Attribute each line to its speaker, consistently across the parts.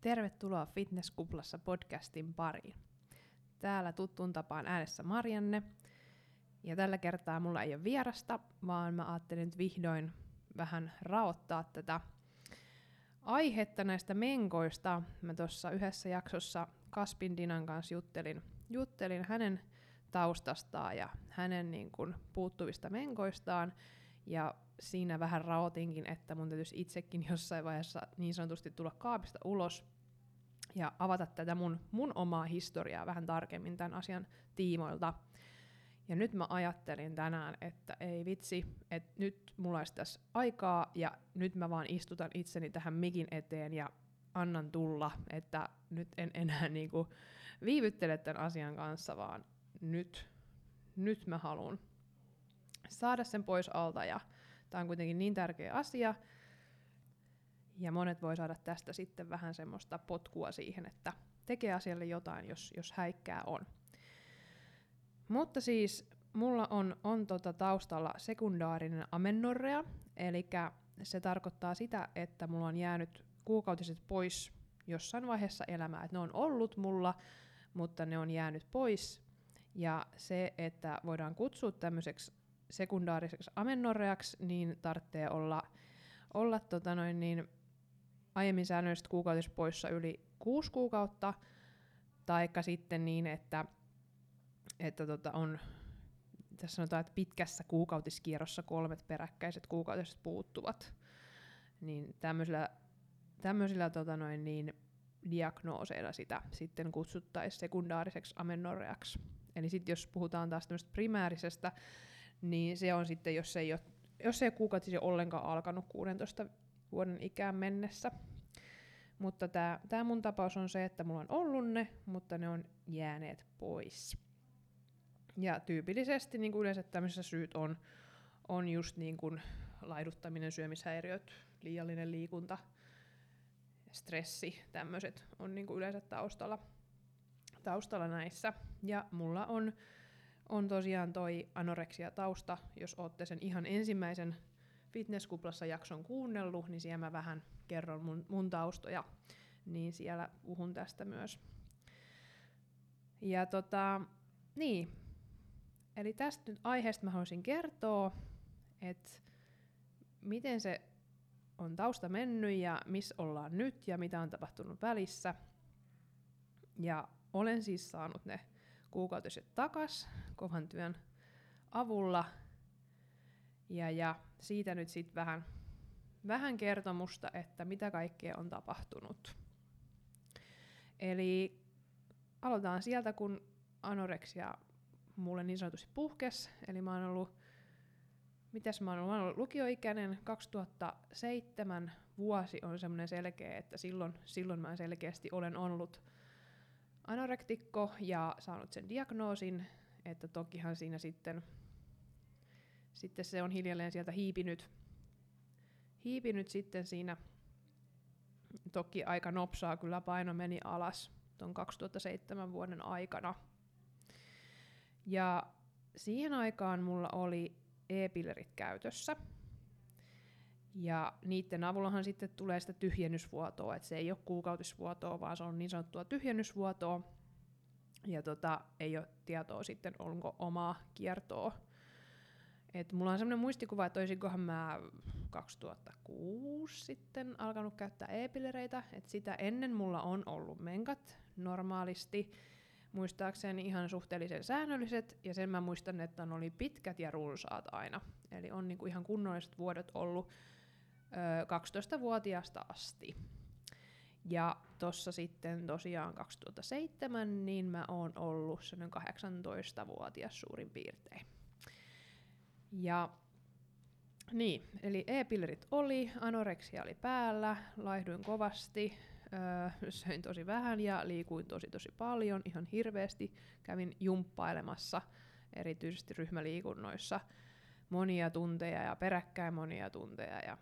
Speaker 1: Tervetuloa Fitnesskuplassa podcastin pariin. Täällä tuttuun tapaan äänessä Marianne. Ja tällä kertaa mulla ei ole vierasta, vaan mä ajattelin nyt vihdoin vähän raottaa tätä aihetta näistä menkoista. Mä tuossa yhdessä jaksossa Kaspin Dinan kanssa juttelin, juttelin hänen taustastaan ja hänen niin kuin, puuttuvista menkoistaan. Ja siinä vähän raotinkin, että mun täytyisi itsekin jossain vaiheessa niin sanotusti tulla kaapista ulos ja avata tätä mun, mun omaa historiaa vähän tarkemmin tämän asian tiimoilta. Ja nyt mä ajattelin tänään, että ei vitsi, että nyt mulla olisi tässä aikaa ja nyt mä vaan istutan itseni tähän mikin eteen ja annan tulla, että nyt en enää niinku viivyttele tämän asian kanssa, vaan nyt, nyt mä haluan saada sen pois alta ja tämä on kuitenkin niin tärkeä asia, ja monet voi saada tästä sitten vähän semmoista potkua siihen, että tekee asialle jotain, jos, jos häikkää on. Mutta siis mulla on, on tota taustalla sekundaarinen amenorrea, eli se tarkoittaa sitä, että mulla on jäänyt kuukautiset pois jossain vaiheessa elämää. Et ne on ollut mulla, mutta ne on jäänyt pois. Ja se, että voidaan kutsua tämmöiseksi sekundaariseksi amenorreaksi, niin tarvitsee olla, olla tota noin niin, aiemmin säännöllisesti kuukautispoissa yli kuusi kuukautta, taikka sitten niin, että, että tota on, tässä sanotaan, että pitkässä kuukautiskierrossa kolmet peräkkäiset kuukautiset puuttuvat, niin tämmöisillä, tämmöisillä tota noin, niin, diagnooseilla sitä sitten kutsuttaisiin sekundaariseksi amenorreaksi. Eli sitten jos puhutaan taas tämmöistä primäärisestä, niin se on sitten, jos ei ole, jos ei kuukautisi ollenkaan alkanut 16 vuoden ikään mennessä. Mutta tämä mun tapaus on se, että mulla on ollut ne, mutta ne on jääneet pois. Ja tyypillisesti niin kuin yleensä tämmöisissä syyt on, on just niin kuin laiduttaminen, syömishäiriöt, liiallinen liikunta, stressi, tämmöiset on niin kuin yleensä taustalla, taustalla näissä. Ja mulla on, on tosiaan toi anoreksia tausta, jos ootte sen ihan ensimmäisen Fitnesskuplassa jakson kuunnellut, niin siellä mä vähän kerron mun, mun taustoja, niin siellä puhun tästä myös. Ja tota, niin, eli tästä nyt aiheesta mä haluaisin kertoa, että miten se on tausta mennyt ja missä ollaan nyt ja mitä on tapahtunut välissä. Ja olen siis saanut ne kuukautiset takas kovan työn avulla – ja, ja siitä nyt sitten vähän, vähän kertomusta, että mitä kaikkea on tapahtunut. Eli aloitetaan sieltä, kun anoreksia mulle niin sanotusti puhkes. Eli mä oon ollut, mitäs mä oon ollut, mä oon ollut lukioikäinen, 2007 vuosi on semmoinen selkeä, että silloin, silloin mä selkeästi olen ollut anorektikko ja saanut sen diagnoosin, että tokihan siinä sitten sitten se on hiljalleen sieltä hiipinyt, hiipinyt sitten siinä. Toki aika nopsaa kyllä paino meni alas tuon 2007 vuoden aikana. Ja siihen aikaan mulla oli e-pillerit käytössä. Ja niiden avullahan sitten tulee sitä tyhjennysvuotoa, että se ei ole kuukautisvuotoa, vaan se on niin sanottua tyhjennysvuotoa. Ja tota, ei ole tietoa sitten, onko omaa kiertoa et mulla on semmoinen muistikuva, että olisinkohan mä 2006 sitten alkanut käyttää e-pillereitä, että sitä ennen mulla on ollut menkat normaalisti, muistaakseni ihan suhteellisen säännölliset, ja sen mä muistan, että on oli pitkät ja runsaat aina. Eli on niinku ihan kunnolliset vuodet ollut 12-vuotiaasta asti. Ja tossa sitten tosiaan 2007, niin mä oon ollut semmoinen 18-vuotias suurin piirtein. Ja niin, eli e-pillerit oli, anoreksia oli päällä, laihduin kovasti, öö, söin tosi vähän ja liikuin tosi tosi paljon, ihan hirveästi. Kävin jumppailemassa erityisesti ryhmäliikunnoissa monia tunteja ja peräkkäin monia tunteja. Ja,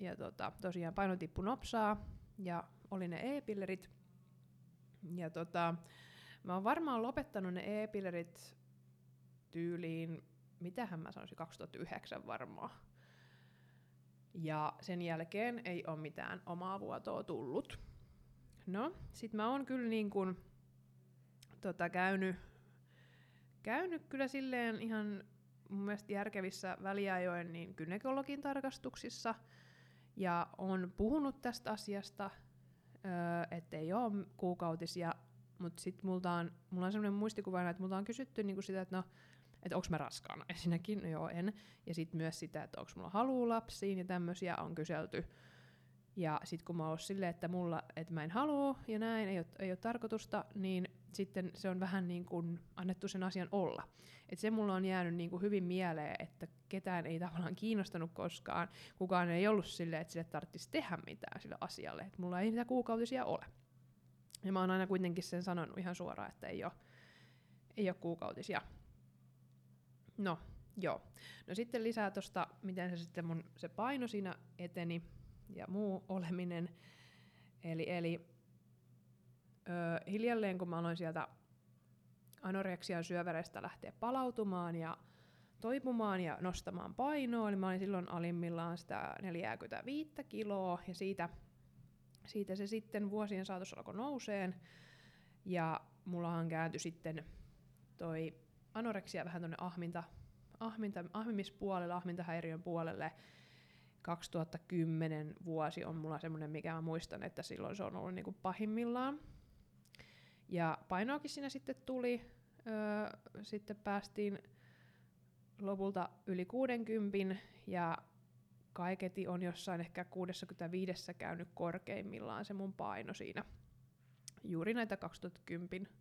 Speaker 1: ja tota, tosiaan paino tippui nopsaa ja oli ne e-pillerit. Ja tota, mä oon varmaan lopettanut ne e-pillerit tyyliin mitähän mä sanoisin, 2009 varmaan. Ja sen jälkeen ei ole mitään omaa vuotoa tullut. No, sit mä oon kyllä niin kun, tota, käynyt, käynyt kyllä silleen ihan mun mielestä järkevissä väliajoin niin gynekologin tarkastuksissa ja on puhunut tästä asiasta, öö, ettei ole kuukautisia, mutta sitten multa on, mulla on sellainen muistikuva, että multa on kysytty niinku sitä, että no, että onko mä raskaana ensinnäkin, no joo en, ja sitten myös sitä, että onko mulla halua lapsiin ja tämmöisiä on kyselty. Ja sitten kun mä oon silleen, että mulla, että mä en halua ja näin, ei ole, ei ole tarkoitusta, niin sitten se on vähän niin kuin annettu sen asian olla. Et se mulla on jäänyt niin kuin hyvin mieleen, että ketään ei tavallaan kiinnostanut koskaan. Kukaan ei ollut silleen, että sille tarvitsisi tehdä mitään sille asialle. Että mulla ei niitä kuukautisia ole. Ja mä oon aina kuitenkin sen sanonut ihan suoraan, että ei ole, ei ole kuukautisia. No, joo. No sitten lisää tuosta, miten se sitten mun se paino siinä eteni ja muu oleminen. Eli, eli öö, hiljalleen kun mä aloin sieltä anoreksian syöverestä lähteä palautumaan ja toipumaan ja nostamaan painoa, niin mä olin silloin alimmillaan sitä 45 kiloa ja siitä, siitä se sitten vuosien saatossa alkoi nouseen ja mullahan kääntyi sitten toi anoreksia vähän tuonne ahminta, ahminta, ahmimispuolelle, ahmintahäiriön puolelle. 2010 vuosi on mulla semmoinen, mikä mä muistan, että silloin se on ollut niinku pahimmillaan. Ja painoakin siinä sitten tuli. Öö, sitten päästiin lopulta yli 60 ja kaiketi on jossain ehkä 65 käynyt korkeimmillaan se mun paino siinä juuri näitä 2010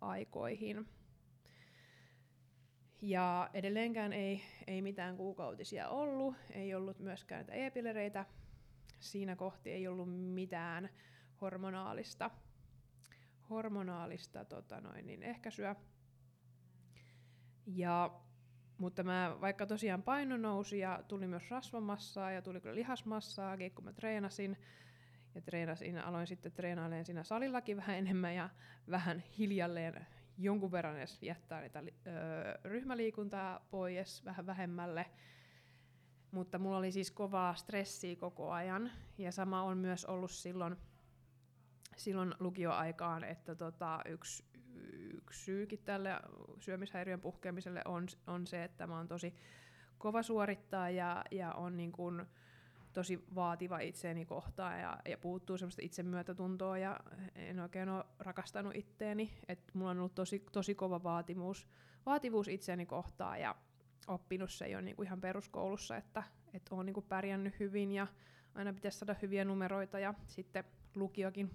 Speaker 1: aikoihin. Ja edelleenkään ei, ei mitään kuukautisia ollut, ei ollut myöskään näitä e-pillereitä. Siinä kohti ei ollut mitään hormonaalista, hormonaalista tota noin, niin ehkäisyä. Ja, mutta mä, vaikka tosiaan paino nousi ja tuli myös rasvamassaa ja tuli kyllä lihasmassaa, kun mä treenasin, ja treenasin, aloin sitten treenailemaan siinä salillakin vähän enemmän ja vähän hiljalleen jonkun verran edes jättää niitä ö, ryhmäliikuntaa pois vähän vähemmälle. Mutta mulla oli siis kovaa stressiä koko ajan. Ja sama on myös ollut silloin, silloin lukioaikaan, että tota, yksi, yksi syykin tälle syömishäiriön puhkeamiselle on, on se, että mä oon tosi kova suorittaa ja, ja on niin kun, tosi vaativa itseeni kohtaan ja, ja puuttuu semmoista itsemyötätuntoa ja en oikein ole rakastanut itteeni. Et mulla on ollut tosi, tosi kova vaatimus, vaativuus itseäni kohtaan ja oppinut se jo niinku ihan peruskoulussa, että et olen niinku pärjännyt hyvin ja aina pitäisi saada hyviä numeroita ja sitten lukiokin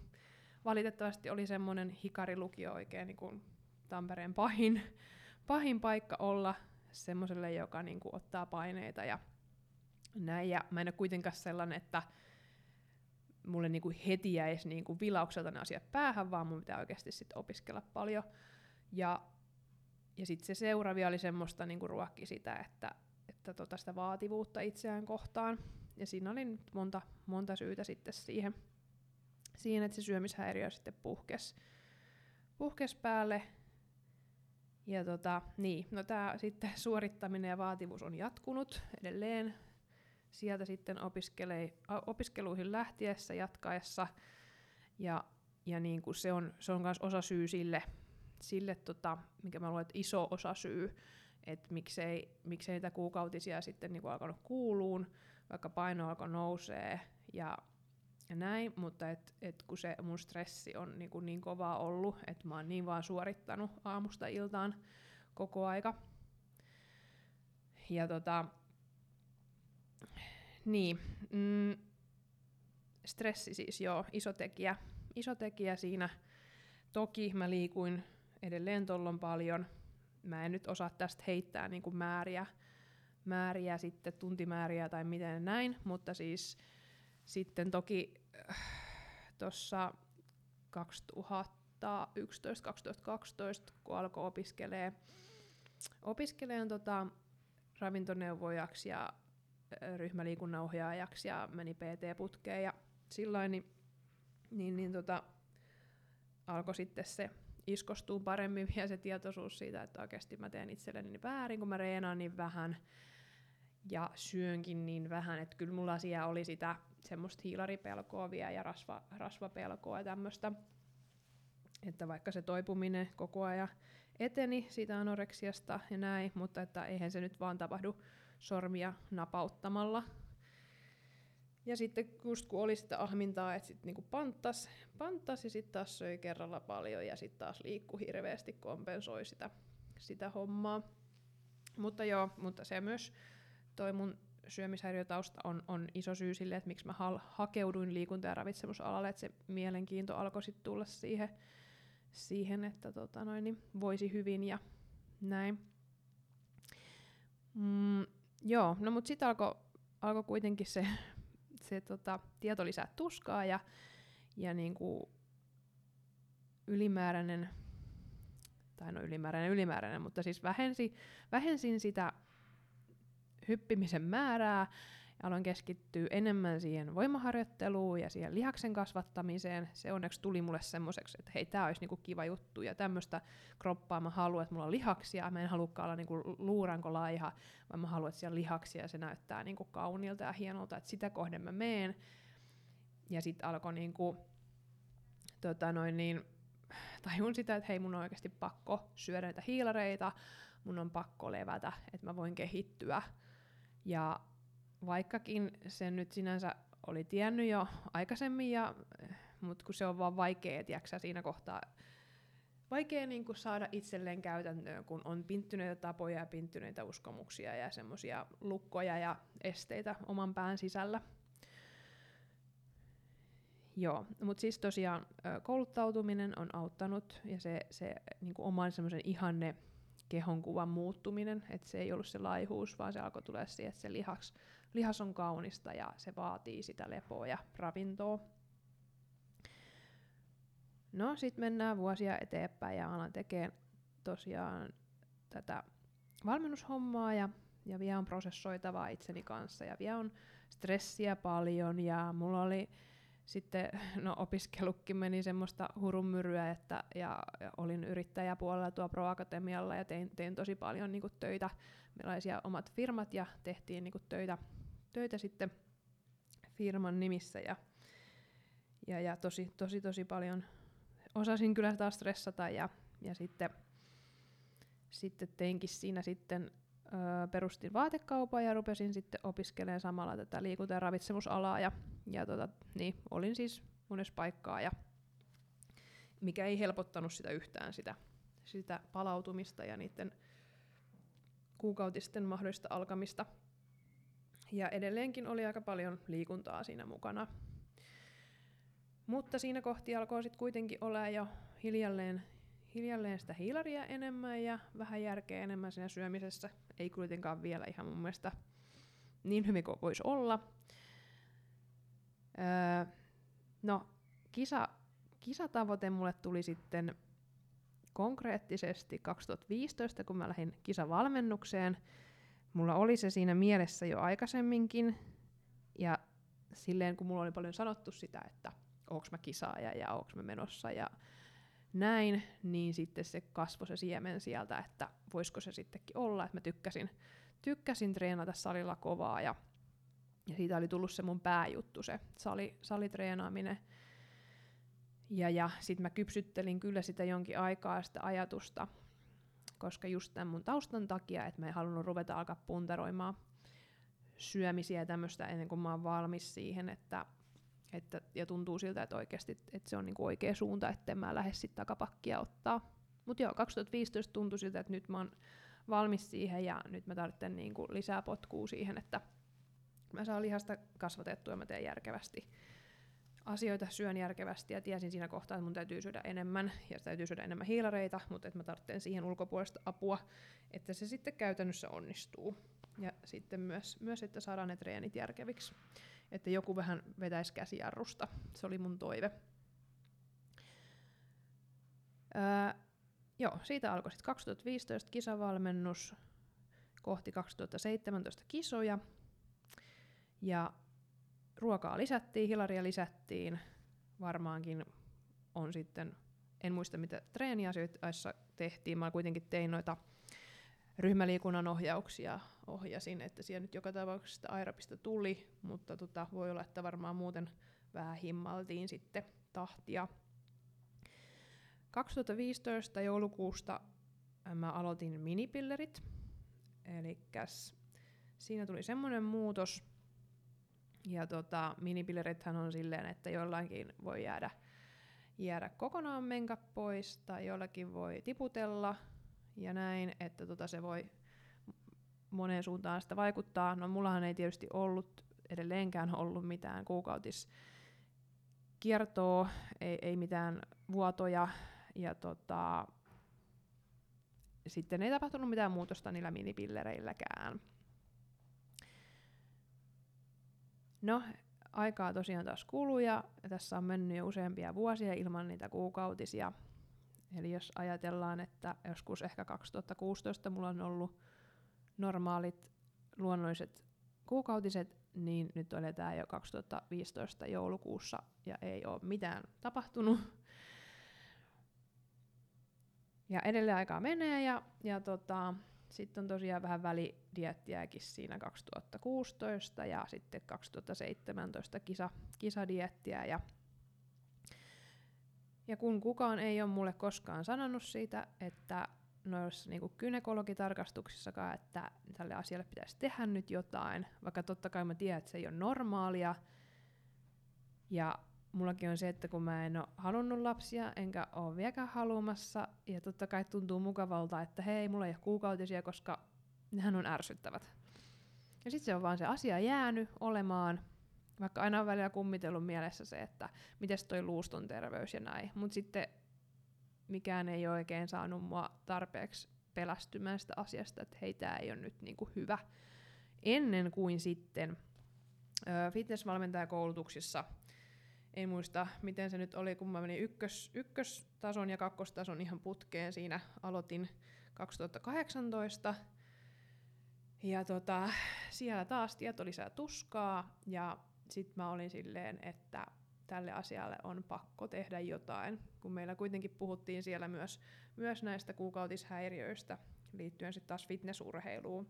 Speaker 1: valitettavasti oli semmoinen hikarilukio oikein niinku Tampereen pahin, pahin paikka olla semmoiselle, joka niinku ottaa paineita ja näin, ja mä en ole kuitenkaan sellainen, että mulle niinku heti jäisi niinku vilaukselta ne asiat päähän, vaan mun pitää oikeasti sit opiskella paljon. Ja, ja sitten se seuraavia oli semmoista niinku ruokki sitä, että, että tota sitä vaativuutta itseään kohtaan. Ja siinä oli nyt monta, monta syytä sitten siihen, siihen, että se syömishäiriö sitten puhkes, puhkes päälle. Ja tota, niin, no tää sitten suorittaminen ja vaativuus on jatkunut edelleen sieltä sitten opiskeluihin lähtiessä, jatkaessa. Ja, ja niin kuin se on, se on osa syy sille, sille tota, mikä mä luulen, että iso osa syy, että miksei, miksei niitä kuukautisia sitten niin alkanut kuuluun, vaikka paino alkoi nousee ja, ja näin, mutta et, et kun se mun stressi on niin, kuin niin kovaa ollut, että mä oon niin vaan suorittanut aamusta iltaan koko aika. Ja tota, niin, mm, stressi siis joo, iso tekijä, iso tekijä siinä. Toki mä liikuin edelleen tollon paljon. Mä en nyt osaa tästä heittää niinku määriä, määriä sitten, tuntimääriä tai miten näin, mutta siis sitten toki äh, tuossa 2011-2012, kun alkoi opiskelee, opiskeleen tota, ravintoneuvojaksi ja ryhmäliikunnanohjaajaksi ja meni PT-putkeen ja sillain, niin, niin, niin tota, alkoi sitten se iskostuu paremmin ja se tietoisuus siitä, että oikeasti mä teen itselleni niin väärin, kun mä reenaan niin vähän ja syönkin niin vähän, että kyllä mulla siellä oli sitä, semmoista hiilaripelkoa vielä ja rasva, rasvapelkoa ja tämmöistä. Että vaikka se toipuminen koko ajan eteni siitä anoreksiasta ja näin, mutta että eihän se nyt vaan tapahdu sormia napauttamalla. Ja sitten just kun oli sitä ahmintaa, että sitten niinku panttas, panttas ja sitten taas söi kerralla paljon ja sitten taas liikkui hirveästi, kompensoi sitä, sitä hommaa. Mutta joo, mutta se myös toi mun syömishäiriötausta on, on iso syy sille, että miksi mä ha- hakeuduin liikunta- ja ravitsemusalalle, että se mielenkiinto alkoi sitten tulla siihen, siihen että tota noin, niin voisi hyvin ja näin. Mm, joo, no mutta sitten alkoi alko kuitenkin se, se tota, tieto lisää tuskaa ja, ja niinku ylimääräinen, tai no ylimääräinen ylimääräinen, mutta siis vähensi, vähensin sitä hyppimisen määrää ja aloin keskittyä enemmän siihen voimaharjoitteluun ja siihen lihaksen kasvattamiseen. Se onneksi tuli mulle semmoiseksi, että hei, tämä olisi niinku kiva juttu ja tämmöistä kroppaa mä haluan, että mulla on lihaksia. Mä en halukaan olla niinku luuranko laiha, vaan mä haluan, että siellä lihaksia ja se näyttää niinku kauniilta ja hienolta, että sitä kohden mä meen. Ja sitten alkoi niinku, tota noin niin, tajun sitä, että hei mun on oikeasti pakko syödä näitä hiilareita, mun on pakko levätä, että mä voin kehittyä. Ja vaikkakin se nyt sinänsä oli tiennyt jo aikaisemmin, ja, mutta kun se on vaan vaikea, tiiäksä, siinä kohtaa vaikea niin kuin saada itselleen käytäntöön, kun on pinttyneitä tapoja ja pinttyneitä uskomuksia ja semmoisia lukkoja ja esteitä oman pään sisällä. Joo, mutta siis tosiaan kouluttautuminen on auttanut ja se, se niin kuin oman semmoisen ihanne kehonkuvan muuttuminen, että se ei ollut se laihuus, vaan se alkoi tulla siihen, että se lihas, lihas on kaunista ja se vaatii sitä lepoa ja ravintoa. No, sitten mennään vuosia eteenpäin ja alan tekemään tosiaan tätä valmennushommaa ja, ja vielä on prosessoitavaa itseni kanssa ja vielä on stressiä paljon ja mulla oli sitten no, opiskelukin meni semmoista hurumyryä, että, ja, ja olin yrittäjäpuolella tuo Pro Akatemialla ja tein, tein tosi paljon niin kuin, töitä. Meillä oli omat firmat ja tehtiin niin kuin, töitä, töitä sitten firman nimissä ja, ja, ja tosi, tosi, tosi paljon osasin kyllä taas stressata ja, ja sitten, sitten teinkin siinä sitten perustin vaatekaupan ja rupesin sitten opiskelemaan samalla tätä liikunta- ja ravitsemusalaa ja, ja tota, niin, olin siis monessa paikkaa ja mikä ei helpottanut sitä yhtään sitä, sitä palautumista ja niiden kuukautisten mahdollista alkamista. Ja edelleenkin oli aika paljon liikuntaa siinä mukana. Mutta siinä kohti alkoi sitten kuitenkin olla jo hiljalleen, hiljalleen sitä hiilaria enemmän ja vähän järkeä enemmän siinä syömisessä. Ei kuitenkaan vielä ihan mun mielestä niin hyvin kuin voisi olla. Öö, no, kisa, kisatavoite mulle tuli sitten konkreettisesti 2015, kun mä lähdin kisavalmennukseen. Mulla oli se siinä mielessä jo aikaisemminkin, ja silleen kun mulla oli paljon sanottu sitä, että onko mä kisaaja ja onko mä menossa ja näin, niin sitten se kasvoi se siemen sieltä, että voisiko se sittenkin olla, että mä tykkäsin, tykkäsin treenata salilla kovaa ja ja siitä oli tullut se mun pääjuttu, se sali, salitreenaaminen. Ja, ja sitten mä kypsyttelin kyllä sitä jonkin aikaa sitä ajatusta, koska just tämän mun taustan takia, että mä en halunnut ruveta alkaa puntaroimaan syömisiä ja tämmöistä ennen kuin mä oon valmis siihen, että, että ja tuntuu siltä, että oikeasti että se on niinku oikea suunta, että mä lähde sitten takapakkia ottaa. Mutta joo, 2015 tuntui siltä, että nyt mä oon valmis siihen ja nyt mä tarvitsen niinku lisää potkua siihen, että mä saan lihasta kasvatettua ja mä teen järkevästi asioita, syön järkevästi ja tiesin siinä kohtaa, että mun täytyy syödä enemmän ja täytyy syödä enemmän hiilareita, mutta että mä tarvitsen siihen ulkopuolista apua, että se sitten käytännössä onnistuu. Ja sitten myös, myös että saadaan ne treenit järkeviksi. Että joku vähän vetäisi käsijarrusta. Se oli mun toive. Öö, joo, siitä alkoi sitten 2015 kisavalmennus kohti 2017 kisoja. Ja ruokaa lisättiin, hilaria lisättiin, varmaankin on sitten, en muista mitä treeniasioissa tehtiin, mä kuitenkin tein noita ryhmäliikunnan ohjauksia ohjasin, että siellä nyt joka tapauksessa aerobista tuli, mutta tota, voi olla, että varmaan muuten vähän himmaltiin sitten tahtia. 2015 joulukuusta mä aloitin minipillerit, eli siinä tuli semmoinen muutos, ja tota, minipillerithän on silleen, että jollainkin voi jäädä, jäädä kokonaan menkä pois, tai jollakin voi tiputella, ja näin, että tota se voi moneen suuntaan sitä vaikuttaa. No mullahan ei tietysti ollut edelleenkään ollut mitään kuukautis kiertoa, ei, ei mitään vuotoja, ja tota, sitten ei tapahtunut mitään muutosta niillä minipillereilläkään. No, aikaa tosiaan taas kuluu ja tässä on mennyt jo useampia vuosia ilman niitä kuukautisia. Eli jos ajatellaan, että joskus ehkä 2016 mulla on ollut normaalit luonnolliset kuukautiset, niin nyt eletään jo 2015 joulukuussa ja ei ole mitään tapahtunut. Ja edelleen aikaa menee ja, ja tota, sitten on tosiaan vähän välidiettiäkin siinä 2016 ja sitten 2017 kisa, kisadiettiä. Ja, ja kun kukaan ei ole mulle koskaan sanonut siitä, että noissa niinku gynekologitarkastuksissakaan, että tälle asialle pitäisi tehdä nyt jotain, vaikka totta kai mä tiedän, että se ei ole normaalia. Ja mullakin on se, että kun mä en ole halunnut lapsia, enkä ole vieläkään haluamassa, ja totta kai tuntuu mukavalta, että hei, mulla ei ole kuukautisia, koska nehän on ärsyttävät. Ja sitten se on vaan se asia jäänyt olemaan, vaikka aina on välillä kummitellut mielessä se, että miten toi luuston terveys ja näin. Mutta sitten mikään ei oikein saanut mua tarpeeksi pelästymään sitä asiasta, että hei, tämä ei ole nyt niinku hyvä. Ennen kuin sitten fitnessvalmentajakoulutuksissa en muista, miten se nyt oli, kun mä menin ykkös, ykköstason ja kakkostason ihan putkeen. Siinä aloitin 2018. Ja tota, siellä taas tieto lisää tuskaa ja sitten mä olin silleen, että tälle asialle on pakko tehdä jotain, kun meillä kuitenkin puhuttiin siellä myös, myös näistä kuukautishäiriöistä liittyen sitten taas fitnessurheiluun.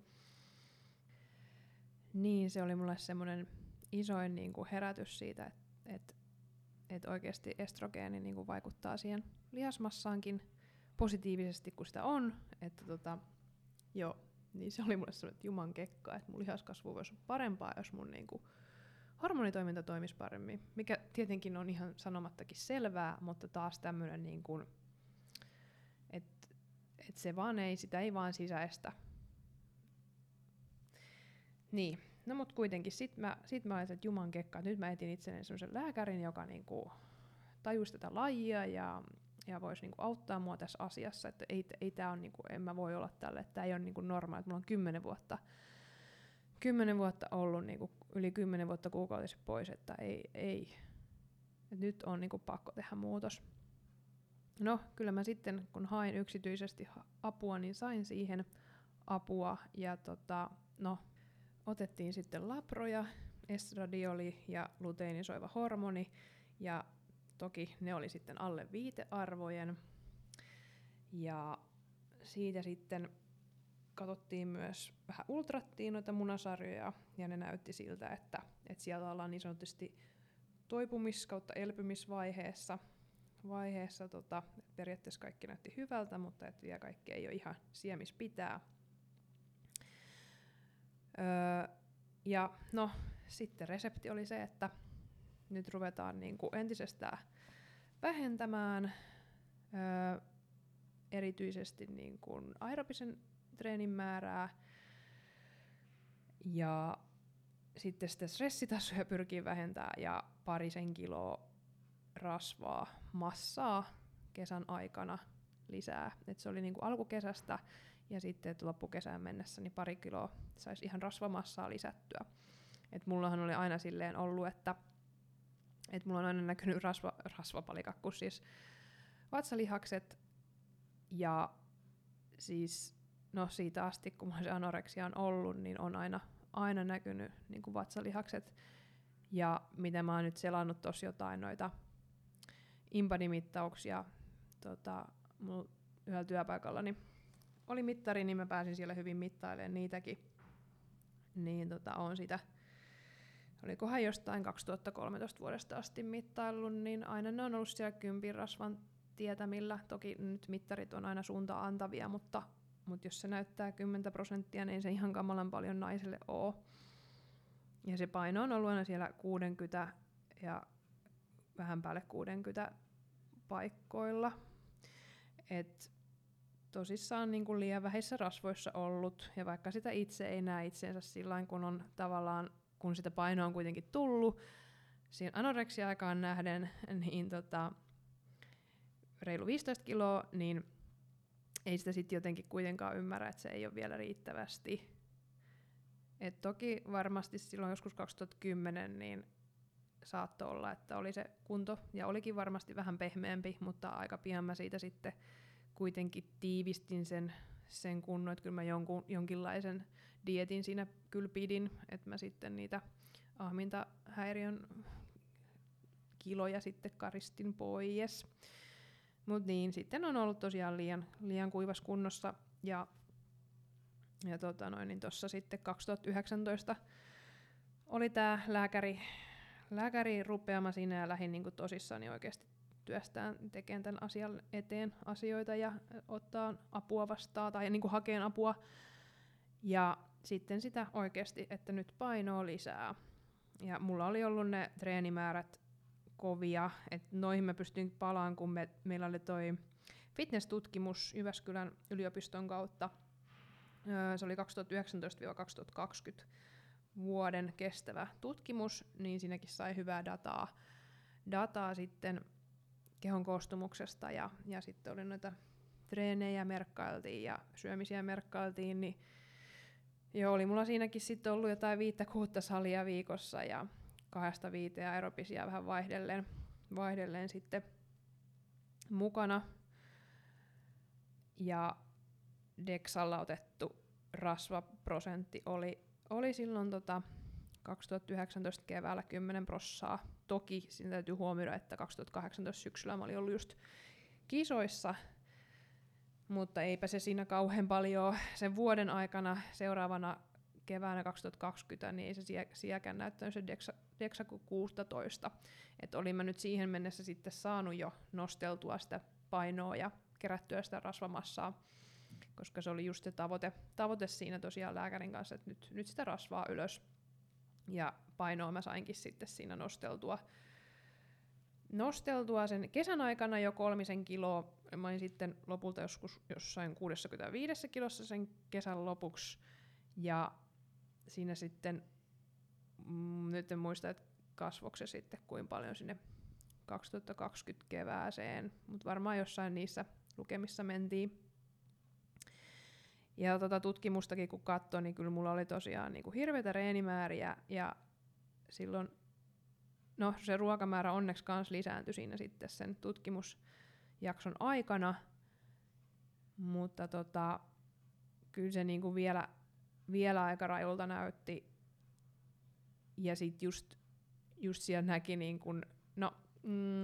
Speaker 1: Niin, se oli mulle semmoinen isoin niin kuin herätys siitä, että et että oikeasti estrogeeni niin kuin vaikuttaa siihen lihasmassaankin positiivisesti, kun sitä on. Että tota, joo, niin se oli mulle sellainen juman kekka, että mun lihaskasvu voisi olla parempaa, jos mun niin kuin, hormonitoiminta toimisi paremmin. Mikä tietenkin on ihan sanomattakin selvää, mutta taas tämmöinen, niin kuin, että et se vaan ei, sitä ei vaan sisäistä. Niin, No mut kuitenkin, sit mä, sit mä ajattelin, että juman kekka, nyt mä etin itselleni sellaisen lääkärin, joka niinku tajuisi tätä lajia ja, ja voisi niinku auttaa mua tässä asiassa, että ei, ei tää on niinku, en mä voi olla tälle, että tää ei ole niinku normaali, että mulla on kymmenen vuotta, kymmenen vuotta ollut niinku, yli kymmenen vuotta kuukautisen pois, että ei, ei. Et nyt on niinku pakko tehdä muutos. No, kyllä mä sitten, kun hain yksityisesti apua, niin sain siihen apua. Ja tota, no, otettiin sitten laproja, estradioli ja luteinisoiva hormoni, ja toki ne oli sitten alle viitearvojen. Ja siitä sitten katsottiin myös, vähän ultrattiin noita munasarjoja, ja ne näytti siltä, että, että siellä ollaan niin sanotusti toipumis- kautta elpymisvaiheessa. Vaiheessa, tota, periaatteessa kaikki näytti hyvältä, mutta et vielä kaikki ei ole ihan siemis pitää. Öö, ja no, sitten resepti oli se, että nyt ruvetaan niin kuin entisestään vähentämään öö, erityisesti niin kuin aerobisen treenin määrää ja sitten sitä stressitasoja pyrkii vähentämään ja parisen kiloa rasvaa, massaa kesän aikana lisää. Et se oli niinku alkukesästä ja sitten että loppukesään mennessä niin pari kiloa saisi ihan rasvamassaa lisättyä. Et mullahan oli aina silleen ollut, että et mulla on aina näkynyt rasva, rasvapalikakku, siis vatsalihakset ja siis no siitä asti, kun se anoreksia on ollut, niin on aina, aina näkynyt niin kuin vatsalihakset. Ja mitä mä oon nyt selannut tuossa jotain noita impanimittauksia tota, yhdellä työpaikalla, niin oli mittari, niin mä pääsin siellä hyvin mittailemaan niitäkin. niin tota, on sitä, olikohan jostain 2013 vuodesta asti mittaillut, niin aina ne on ollut siellä kympin rasvan tietämillä. Toki nyt mittarit on aina suuntaan antavia, mutta, mutta jos se näyttää 10 prosenttia, niin ei se ihan kamalan paljon naiselle ole. Ja se paino on ollut aina siellä 60 ja vähän päälle 60 paikkoilla. Et tosissaan niin kuin liian vähissä rasvoissa ollut, ja vaikka sitä itse ei näe itseensä sillä kun on tavallaan, kun sitä painoa on kuitenkin tullut, siinä anoreksia-aikaan nähden, niin tota, reilu 15 kiloa, niin ei sitä sitten jotenkin kuitenkaan ymmärrä, että se ei ole vielä riittävästi. Et toki varmasti silloin joskus 2010 niin saattoi olla, että oli se kunto, ja olikin varmasti vähän pehmeämpi, mutta aika pian mä siitä sitten kuitenkin tiivistin sen, sen kunnon, että kyllä mä jonkun, jonkinlaisen dietin siinä kyllä pidin, että mä sitten niitä ahmintahäiriön kiloja sitten karistin pois. Mutta niin, sitten on ollut tosiaan liian, liian kuivas kunnossa ja, ja tota noin, niin sitten 2019 oli tämä lääkäri, lääkäri rupeama siinä ja lähdin niinku tosissaan oikeasti työstään tekemään tämän asian eteen asioita ja ottaa apua vastaan tai niin kuin hakeen apua. Ja sitten sitä oikeasti, että nyt painoa lisää. Ja mulla oli ollut ne treenimäärät kovia, että noihin mä pystyin palaan, kun me, meillä oli toi fitness-tutkimus Jyväskylän yliopiston kautta. se oli 2019-2020 vuoden kestävä tutkimus, niin siinäkin sai hyvää dataa, dataa sitten kehon koostumuksesta ja, ja sitten oli noita treenejä merkkailtiin ja syömisiä merkkailtiin, niin joo, oli mulla siinäkin sitten ollut jotain viittä kuutta salia viikossa ja kahdesta viiteen aerobisia vähän vaihdellen, vaihdellen sitten mukana. Ja Dexalla otettu rasvaprosentti oli, oli silloin tota 2019 keväällä 10 prossaa. Toki siinä täytyy huomioida, että 2018 syksyllä mä olin ollut just kisoissa, mutta eipä se siinä kauhean paljon sen vuoden aikana seuraavana keväänä 2020, niin ei se sielläkään näyttänyt se Dexa, Dexa 16. Että olin mä nyt siihen mennessä sitten saanut jo nosteltua sitä painoa ja kerättyä sitä rasvamassaa, koska se oli just se tavoite, tavoite siinä tosiaan lääkärin kanssa, että nyt, nyt sitä rasvaa ylös. Ja painoa mä sainkin sitten siinä nosteltua, nosteltua sen kesän aikana jo kolmisen kiloa. Mä olin sitten lopulta joskus jossain 65 kilossa sen kesän lopuksi. Ja siinä sitten, mm, nyt en muista, että kasvoiko se sitten kuinka paljon sinne 2020 kevääseen, mutta varmaan jossain niissä lukemissa mentiin. Ja tota tutkimustakin kun katsoin, niin kyllä mulla oli tosiaan niin kuin hirveitä reenimääriä ja silloin, no se ruokamäärä onneksi kans lisääntyi siinä sitten sen tutkimusjakson aikana, mutta tota, kyllä se niin kuin vielä, vielä aika rajulta näytti. Ja sitten just, just siellä näki, niin kuin, no mm,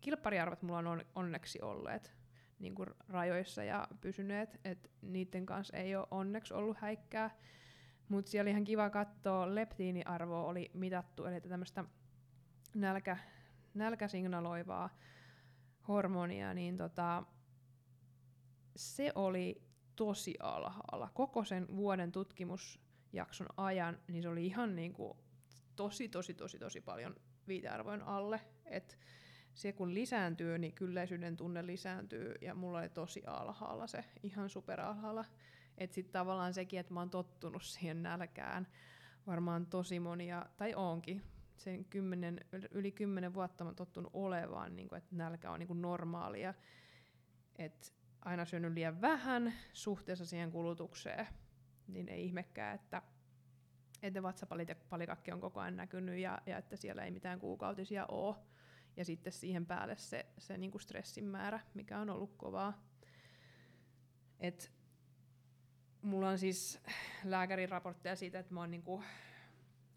Speaker 1: kilppariarvot mulla on onneksi olleet niin kuin rajoissa ja pysyneet, että niiden kanssa ei ole onneksi ollut häikkää. Mutta siellä ihan kiva katsoa, leptiiniarvo oli mitattu, eli tämmöistä nälkä, nälkäsignaloivaa hormonia, niin tota, se oli tosi alhaalla. Koko sen vuoden tutkimusjakson ajan, niin se oli ihan niinku tosi, tosi, tosi, tosi paljon viitearvojen alle. Et se kun lisääntyy, niin kylläisyyden tunne lisääntyy ja mulla oli tosi alhaalla se, ihan superalhaalla. Että sitten tavallaan sekin, että mä oon tottunut siihen nälkään, varmaan tosi monia, tai onkin, sen kymmenen, yli kymmenen vuotta mä oon tottunut olevaan, niin kuin, että nälkä on niin kuin normaalia. Että aina syönyt liian vähän suhteessa siihen kulutukseen, niin ei ihmekään, että, että vatsapalikakki on koko ajan näkynyt ja, ja että siellä ei mitään kuukautisia ole ja sitten siihen päälle se, se niinku stressin määrä, mikä on ollut kovaa. Et mulla on siis lääkärin raportteja siitä, että mä oon, niinku,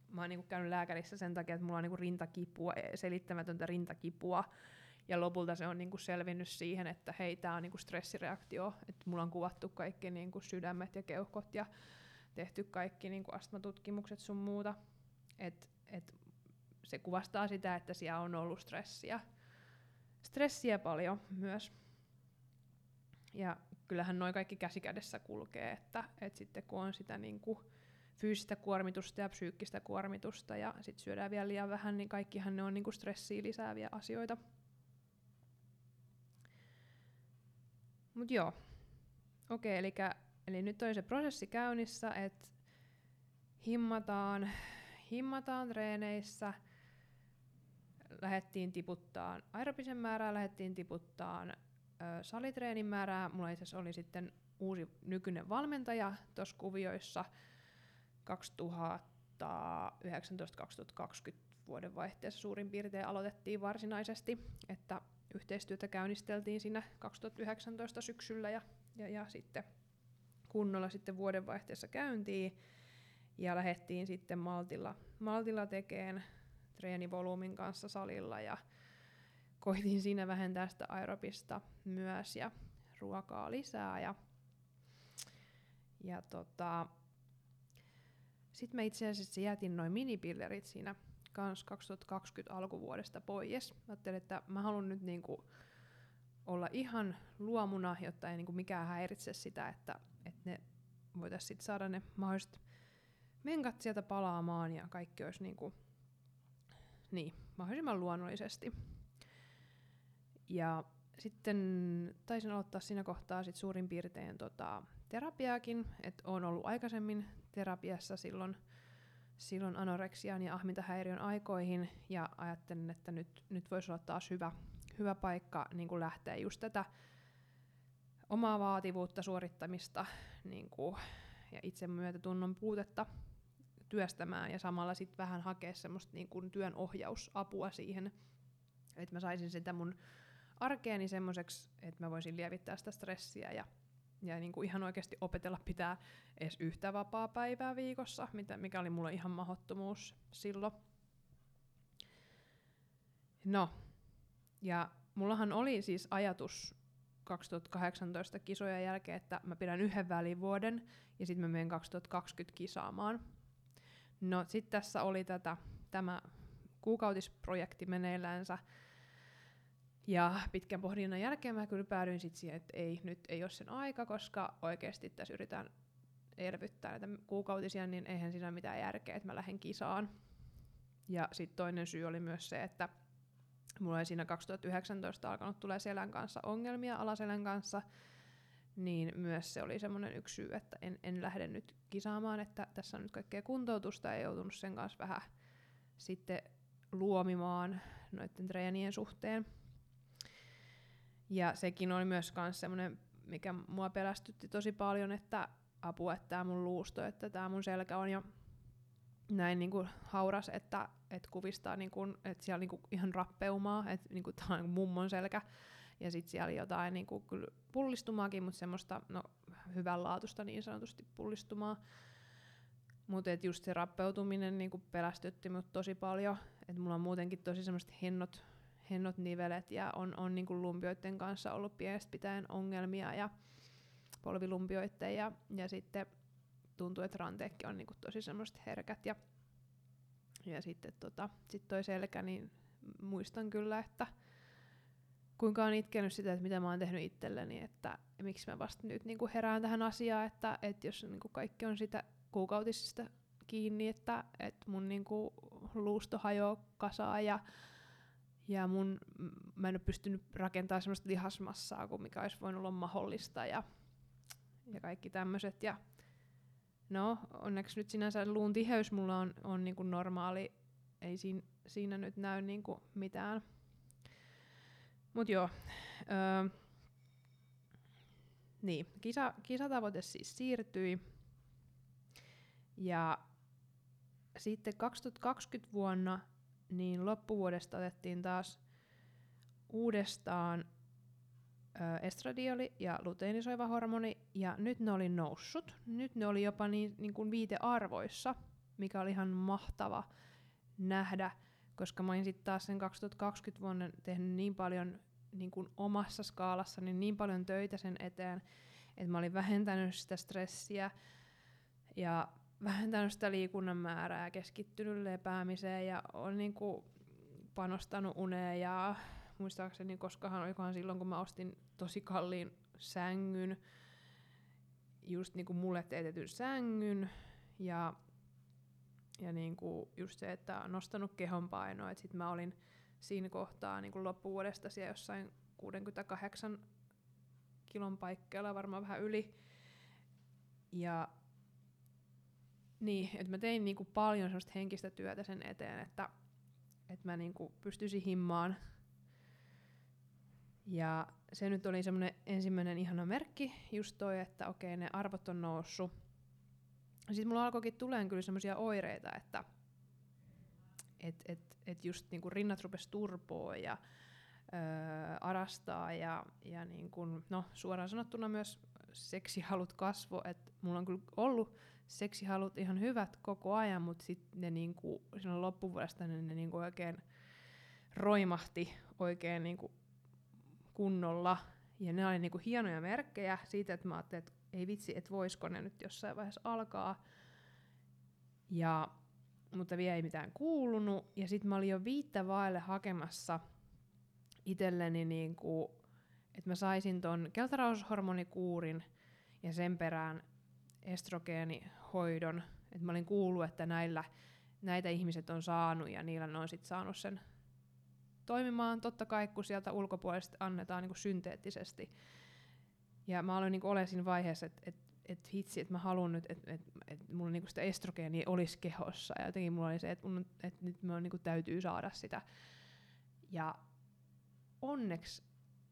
Speaker 1: mä oon niinku käynyt lääkärissä sen takia, että mulla on niinku rintakipua, selittämätöntä rintakipua, ja lopulta se on niinku selvinnyt siihen, että hei, tämä on niinku stressireaktio, että mulla on kuvattu kaikki niinku sydämet ja keuhkot ja tehty kaikki niin kuin astmatutkimukset sun muuta. Et, et se kuvastaa sitä, että siellä on ollut stressiä. Stressiä paljon myös. Ja kyllähän noin kaikki käsikädessä kulkee, että, että sitten kun on sitä niin kuin fyysistä kuormitusta ja psyykkistä kuormitusta ja sitten syödään vielä liian vähän, niin kaikkihan ne on niin kuin stressiä lisääviä asioita. Mut joo, okei, eli, eli nyt on se prosessi käynnissä, että himmataan, himmataan treeneissä, lähdettiin tiputtaa aerobisen määrää, lähdettiin tiputtaa ö, salitreenin määrää. Mulla itse oli sitten uusi nykyinen valmentaja tuossa kuvioissa 2019-2020 vuoden vaihteessa suurin piirtein aloitettiin varsinaisesti, että yhteistyötä käynnisteltiin siinä 2019 syksyllä ja, ja, ja sitten kunnolla sitten vuodenvaihteessa käyntiin. Ja lähdettiin sitten maltilla, maltilla tekemään treenivolyymin kanssa salilla ja koitin siinä vähentää sitä aerobista myös ja ruokaa lisää ja, ja tota, sitten mä itse asiassa jätin noin minipillerit siinä kans 2020 alkuvuodesta pois. Mä ajattelin, että mä haluan nyt niinku olla ihan luomuna, jotta ei niinku mikään häiritse sitä, että, että ne voitaisiin saada ne mahdolliset menkat sieltä palaamaan ja kaikki olisi niinku, niin, mahdollisimman luonnollisesti. Ja sitten taisin aloittaa siinä kohtaa sit suurin piirtein tota, terapiaakin, että olen ollut aikaisemmin terapiassa silloin, silloin anoreksian ja ahmintahäiriön aikoihin ja ajattelin, että nyt, nyt voisi olla taas hyvä, hyvä paikka niin kuin lähteä just tätä omaa vaativuutta, suorittamista niin kuin, ja itsemyötätunnon puutetta työstämään ja samalla sitten vähän hakea semmoista niin kuin työn ohjausapua siihen, että mä saisin sitä mun arkeeni semmoiseksi, että mä voisin lievittää sitä stressiä ja ja niin kuin ihan oikeasti opetella pitää edes yhtä vapaa päivää viikossa, mitä, mikä oli mulle ihan mahottomuus silloin. No, ja mullahan oli siis ajatus 2018 kisojen jälkeen, että mä pidän yhden välivuoden ja sitten mä menen 2020 kisaamaan. No sitten tässä oli tätä, tämä kuukautisprojekti meneillänsä, ja pitkän pohdinnan jälkeen mä kyllä päädyin sitten siihen, että ei, nyt ei ole sen aika, koska oikeasti tässä yritetään elvyttää näitä kuukautisia, niin eihän siinä mitään järkeä, että mä lähden kisaan. Ja sitten toinen syy oli myös se, että mulla oli siinä 2019 alkanut tulee selän kanssa ongelmia alaselän kanssa, niin myös se oli semmoinen yksi syy, että en, en lähde nyt kisaamaan, että tässä on nyt kaikkea kuntoutusta ja joutunut sen kanssa vähän sitten luomimaan noiden treenien suhteen. Ja sekin oli myös kans semmoinen, mikä mua pelästytti tosi paljon, että apua, että tämä mun luusto, että tämä mun selkä on jo näin niinku hauras, että et kuvistaa, niinku, että siellä niinku ihan rappeumaa, että niinku tämä on niinku mummon selkä. Ja sitten siellä oli jotain niinku, kyllä pullistumaakin, mutta semmoista no, hyvänlaatuista niin sanotusti pullistumaa. Mutta just se rappeutuminen niinku pelästytti mut tosi paljon. Että mulla on muutenkin tosi semmoiset hennot hennot nivelet ja on, on niin kuin lumpioiden kanssa ollut pienestä pitäen ongelmia ja polvilumpioiden ja, ja sitten tuntuu, että ranteekki on niin kuin tosi semmoiset herkät ja, ja sitten tota, sit toi selkä, niin muistan kyllä, että kuinka on itkenyt sitä, että mitä mä oon tehnyt itselleni, että miksi mä vasta nyt niin kuin herään tähän asiaan, että, että jos niin kuin kaikki on sitä kuukautisista kiinni, että, että mun niin kuin luusto hajoaa kasaan ja ja mun, mä en ole pystynyt rakentamaan semmoista lihasmassaa kuin mikä olisi voinut olla mahdollista ja, ja kaikki tämmöiset. Ja no, onneksi nyt sinänsä luun tiheys mulla on, on niinku normaali, ei siinä, siinä nyt näy niinku mitään. Mut joo, öö, niin, kisa, kisatavoite siis siirtyi. Ja sitten 2020 vuonna niin loppuvuodesta otettiin taas uudestaan ö, estradioli ja luteinisoiva hormoni, ja nyt ne oli noussut. Nyt ne oli jopa niin, niin kuin viitearvoissa, mikä oli ihan mahtava nähdä, koska mä olin sitten taas sen 2020 vuonna tehnyt niin paljon niin kuin omassa skaalassa niin, niin paljon töitä sen eteen, että mä olin vähentänyt sitä stressiä Ja vähentänyt sitä liikunnan määrää keskittynyt lepäämiseen ja on niinku panostanut uneen ja muistaakseni, koskahan olikohan silloin, kun mä ostin tosi kalliin sängyn, just niinku mulle teetetyn sängyn ja, ja niinku just se, että on nostanut kehonpainoa, että sit mä olin siinä kohtaa niinku loppuvuodesta siellä jossain 68 kilon paikkeilla, varmaan vähän yli. Ja niin, että mä tein niinku paljon semmoista henkistä työtä sen eteen, että, että mä niinku pystyisin himmaan. Ja se nyt oli semmoinen ensimmäinen ihana merkki, just toi, että okei, ne arvot on noussut. Sitten mulla alkoikin tuleen kyllä semmoisia oireita, että et, et, et just niinku rinnat rupes turpoa ja öö, arastaa ja, ja niinku, no, suoraan sanottuna myös seksihalut kasvo, että mulla on kyllä ollut seksihalut ihan hyvät koko ajan, mutta sitten ne niinku, silloin loppuvuodesta ne, ne niinku oikein roimahti oikein niinku kunnolla. Ja ne oli niinku hienoja merkkejä siitä, että mä ajattelin, että ei vitsi, että voisiko ne nyt jossain vaiheessa alkaa. Ja, mutta vielä ei mitään kuulunut. Ja sitten mä olin jo viittä vaille hakemassa itselleni, niinku, että mä saisin ton keltaraushormonikuurin ja sen perään estrogeenihoidon. Et mä olin kuullut, että näillä, näitä ihmiset on saanut ja niillä ne on sit saanut sen toimimaan. Totta kai, kun sieltä ulkopuolesta annetaan niin synteettisesti. Ja mä aloin niin olemaan siinä vaiheessa, että et, et hitsi, että mä haluan nyt, että et, et mulla niinku sitä estrogeenia olisi kehossa. Ja jotenkin mulla oli se, että et nyt mä niinku täytyy saada sitä. Ja onneksi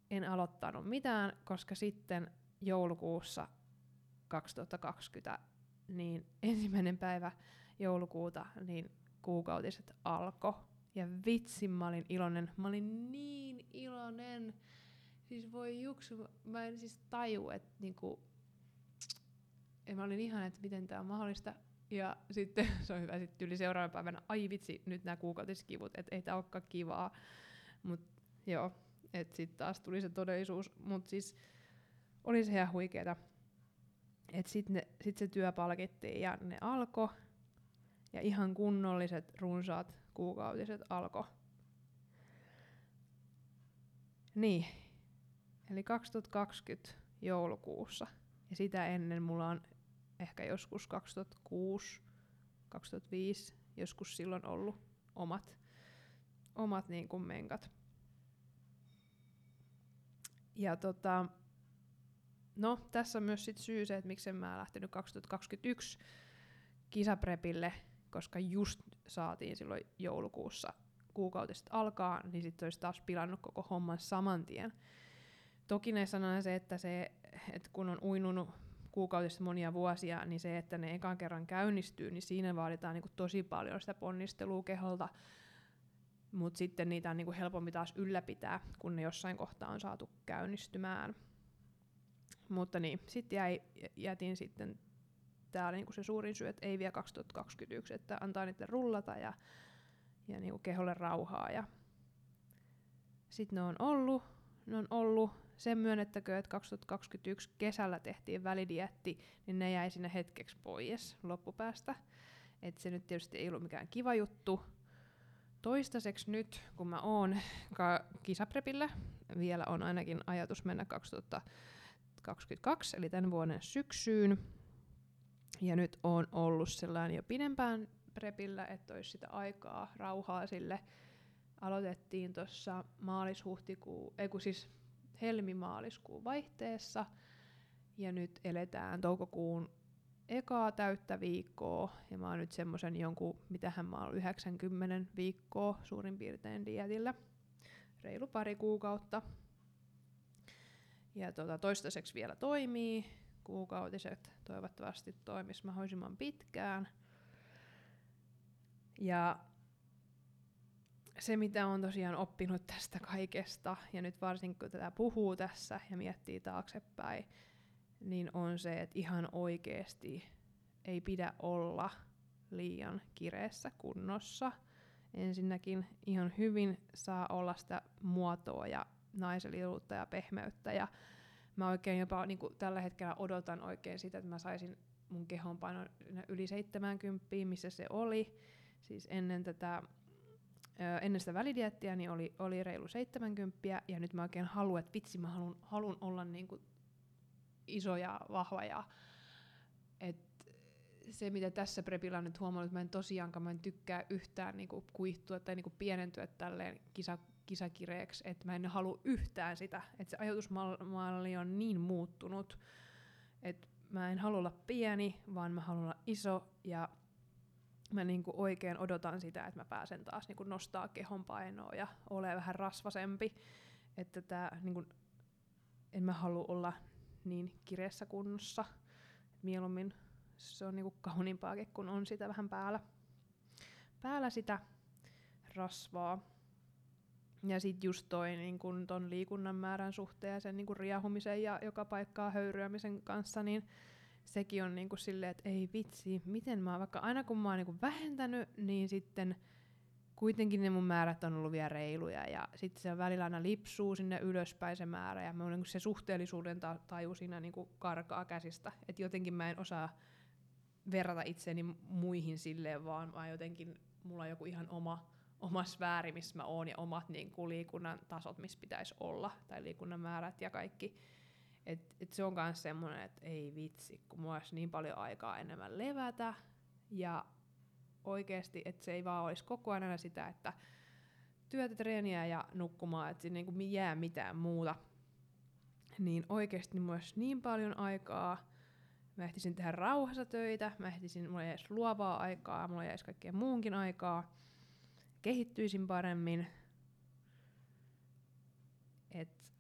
Speaker 1: en aloittanut mitään, koska sitten joulukuussa 2020, niin ensimmäinen päivä joulukuuta, niin kuukautiset alkoi. Ja vitsi, mä olin iloinen. Mä olin niin iloinen. Siis voi juksu, mä en siis taju, että niinku, ja mä olin ihan, että miten tää on mahdollista. Ja sitten se on hyvä, sitten yli seuraavana päivänä, ai vitsi, nyt nämä kuukautiskivut, että ei tää olekaan kivaa. Mut joo, että sitten taas tuli se todellisuus. Mut siis oli se ihan huikeeta että sitten sit se työ palkittiin ja ne alkoi. Ja ihan kunnolliset, runsaat kuukautiset alkoi. Niin. Eli 2020 joulukuussa. Ja sitä ennen mulla on ehkä joskus 2006, 2005, joskus silloin ollut omat, omat niin kuin menkat. Ja tota, No, tässä on myös sit syy se, että miksi mä lähtenyt 2021 kisaprepille, koska just saatiin silloin joulukuussa kuukautiset alkaa, niin sitten olisi taas pilannut koko homman saman tien. Toki ne sanoo se, että, se, että kun on uinunut kuukautista monia vuosia, niin se, että ne ekan kerran käynnistyy, niin siinä vaaditaan niinku tosi paljon sitä ponnistelua keholta, mutta sitten niitä on niinku helpompi taas ylläpitää, kun ne jossain kohtaa on saatu käynnistymään. Mutta niin, sitten jäi, jätin sitten, tämä oli niinku se suurin syy, että ei vielä 2021, että antaa niiden rullata ja, ja niinku keholle rauhaa. Ja sitten ne on ollut, ne on ollut, sen myönnettäkö, että 2021 kesällä tehtiin välidietti, niin ne jäi sinne hetkeksi pois loppupäästä. Et se nyt tietysti ei ollut mikään kiva juttu. Toistaiseksi nyt, kun mä oon kisaprepillä, vielä on ainakin ajatus mennä 2000 2022, eli tämän vuoden syksyyn. Ja nyt on ollut sellainen jo pidempään prepillä, että olisi sitä aikaa, rauhaa sille. Aloitettiin tuossa maalis-huhtikuu, ei kun siis helmi-maaliskuun vaihteessa, ja nyt eletään toukokuun ekaa täyttä viikkoa, ja mä oon nyt semmoisen jonkun, mitähän mä oon 90 viikkoa suurin piirtein dietillä, reilu pari kuukautta, ja tota, toistaiseksi vielä toimii. Kuukautiset toivottavasti toimisi mahdollisimman pitkään. Ja se, mitä on tosiaan oppinut tästä kaikesta, ja nyt varsinkin kun tätä puhuu tässä ja miettii taaksepäin, niin on se, että ihan oikeasti ei pidä olla liian kireessä kunnossa. Ensinnäkin ihan hyvin saa olla sitä muotoa ja naiselijuutta ja pehmeyttä. Ja mä oikein jopa niin kuin tällä hetkellä odotan oikein sitä, että mä saisin mun kehonpaino yli 70, missä se oli. Siis ennen tätä ennen sitä välidiettiä niin oli, oli reilu 70 ja nyt mä oikein haluan, että vitsi mä haluan, haluan olla niinku iso ja vahva ja et se mitä tässä prepillä on nyt huomannut, että mä en tosiaankaan mä en tykkää yhtään niinku kuihtua tai niinku pienentyä tälleen kisa, kisakireeksi, että mä en halua yhtään sitä, että se ajatusmalli on niin muuttunut, että mä en halua olla pieni, vaan mä haluan olla iso ja mä niinku oikein odotan sitä, että mä pääsen taas niinku nostaa kehon painoa ja ole vähän rasvasempi. Että tää, niinku, en mä halua olla niin kireessä kunnossa. Mieluummin se on niinku kauniimpaakin, kun on sitä vähän päällä, päällä sitä rasvaa. Ja sitten just toi niin kun ton liikunnan määrän suhteen ja sen niin kun riahumisen ja joka paikkaa höyryämisen kanssa, niin sekin on niinku silleen, että ei vitsi, miten mä vaikka aina kun mä oon niinku vähentänyt, niin sitten kuitenkin ne mun määrät on ollut vielä reiluja ja sitten se välillä aina lipsuu sinne ylöspäin se määrä ja mun, niinku se suhteellisuuden ta- taju siinä niinku karkaa käsistä, että jotenkin mä en osaa verrata itseäni muihin silleen, vaan mä jotenkin, mulla on joku ihan oma, oma sfääri, missä mä oon ja omat niin kuin liikunnan tasot, missä pitäisi olla, tai liikunnan määrät ja kaikki. Et, et se on myös semmoinen, että ei vitsi, kun mulla olisi niin paljon aikaa enemmän levätä, ja oikeasti, että se ei vaan olisi koko ajan sitä, että työtä, treeniä ja nukkumaan, että siinä ei jää mitään muuta. Niin oikeasti mulla olisi niin paljon aikaa, mä ehtisin tehdä rauhassa töitä, mä ehtisin, mulla jäisi luovaa aikaa, mulla jäisi kaikkea muunkin aikaa, kehittyisin paremmin. Et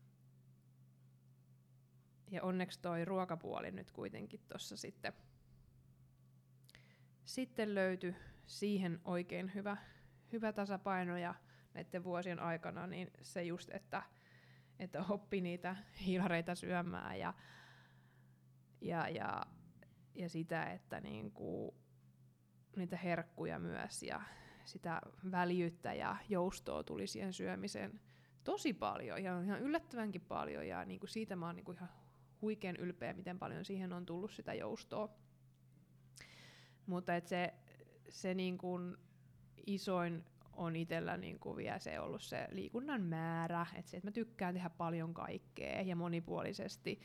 Speaker 1: ja onneksi toi ruokapuoli nyt kuitenkin tuossa sitten, sitten löytyi siihen oikein hyvä, hyvä tasapaino ja näiden vuosien aikana niin se just, että, että oppi niitä hiilareita syömään ja ja, ja, ja sitä, että niinku, niitä herkkuja myös ja sitä väljyyttä ja joustoa tuli siihen syömiseen tosi paljon, ja ihan yllättävänkin paljon, ja niinku siitä mä oon niinku ihan huikean ylpeä, miten paljon siihen on tullut sitä joustoa. Mutta et se, se niinku isoin on itsellä niinku vielä se ollut se liikunnan määrä, että se, että mä tykkään tehdä paljon kaikkea ja monipuolisesti,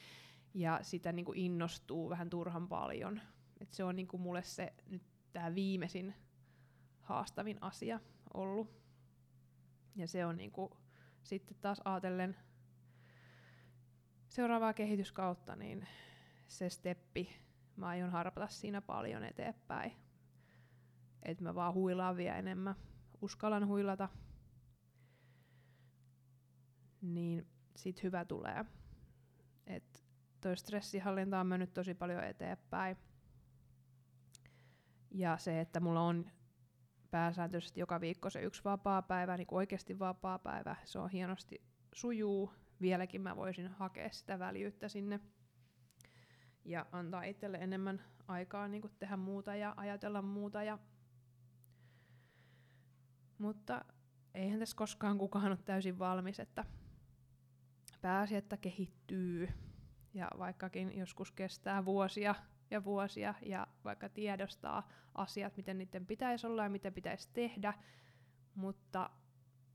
Speaker 1: ja sitä niin kuin innostuu vähän turhan paljon. Et se on niin kuin mulle se nyt tämä viimeisin haastavin asia ollut. Ja se on niin kuin, sitten taas ajatellen seuraavaa kehityskautta, niin se steppi, mä aion harpata siinä paljon eteenpäin. Että mä vaan huilaan vielä enemmän. Uskallan huilata. Niin sit hyvä tulee. Et toi stressihallinta on mennyt tosi paljon eteenpäin. Ja se, että mulla on pääsääntöisesti joka viikko se yksi vapaa päivä, niin oikeasti vapaa päivä, se on hienosti sujuu. Vieläkin mä voisin hakea sitä väljyyttä sinne ja antaa itselle enemmän aikaa niin kuin tehdä muuta ja ajatella muuta. Ja... Mutta eihän tässä koskaan kukaan ole täysin valmis, että pääsi, että kehittyy ja vaikkakin joskus kestää vuosia ja vuosia ja vaikka tiedostaa asiat, miten niiden pitäisi olla ja mitä pitäisi tehdä, mutta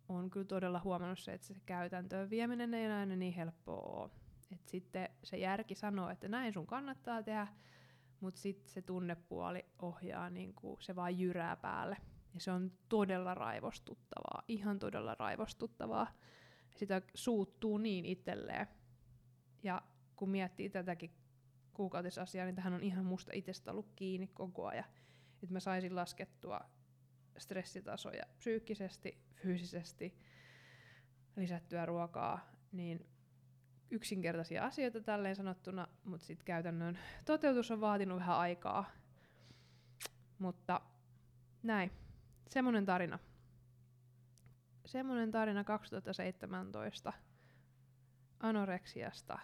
Speaker 1: on kyllä todella huomannut se, että se käytäntöön vieminen ei aina niin helppoa ole. Et sitten se järki sanoo, että näin sun kannattaa tehdä, mutta sitten se tunnepuoli ohjaa, niin kuin se vaan jyrää päälle. Ja se on todella raivostuttavaa, ihan todella raivostuttavaa. Sitä suuttuu niin itselleen. Ja kun miettii tätäkin kuukautisasiaa, niin tähän on ihan musta itsestä ollut kiinni koko ajan. Että mä saisin laskettua stressitasoja psyykkisesti, fyysisesti, lisättyä ruokaa, niin yksinkertaisia asioita tälleen sanottuna, mutta sitten käytännön toteutus on vaatinut vähän aikaa. Mutta näin, semmonen tarina. Semmonen tarina 2017 anoreksiasta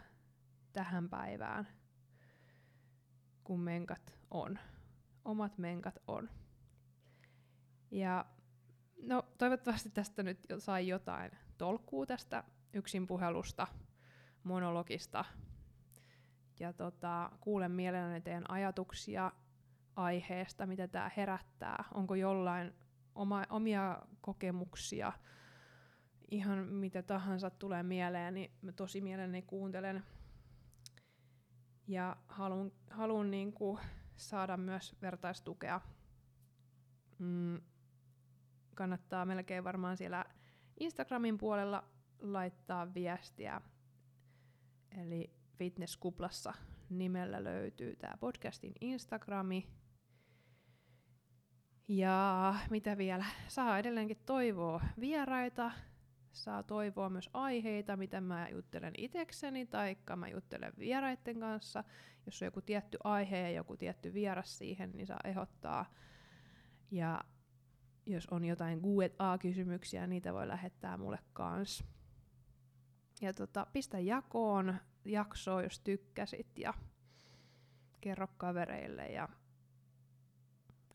Speaker 1: tähän päivään, kun menkat on. Omat menkat on. Ja no toivottavasti tästä nyt sai jotain tolkkuu tästä yksin puhelusta, monologista ja tota, kuulen mielelläni teidän ajatuksia aiheesta, mitä tämä herättää. Onko jollain oma, omia kokemuksia, ihan mitä tahansa tulee mieleen, niin mä tosi mielelläni kuuntelen. Ja haluan, haluan niinku saada myös vertaistukea. Mm, kannattaa melkein varmaan siellä Instagramin puolella laittaa viestiä. Eli Fitnesskuplassa nimellä löytyy tämä podcastin Instagrami. Ja mitä vielä? Saa edelleenkin toivoa vieraita, saa toivoa myös aiheita, mitä mä juttelen itsekseni tai mä juttelen vieraiden kanssa. Jos on joku tietty aihe ja joku tietty vieras siihen, niin saa ehdottaa. Ja jos on jotain Q&A-kysymyksiä, niitä voi lähettää mulle kans. Ja tota, pistä jakoon jaksoa, jos tykkäsit ja kerro kavereille ja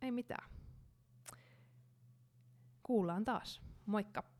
Speaker 1: ei mitään. Kuullaan taas. Moikka!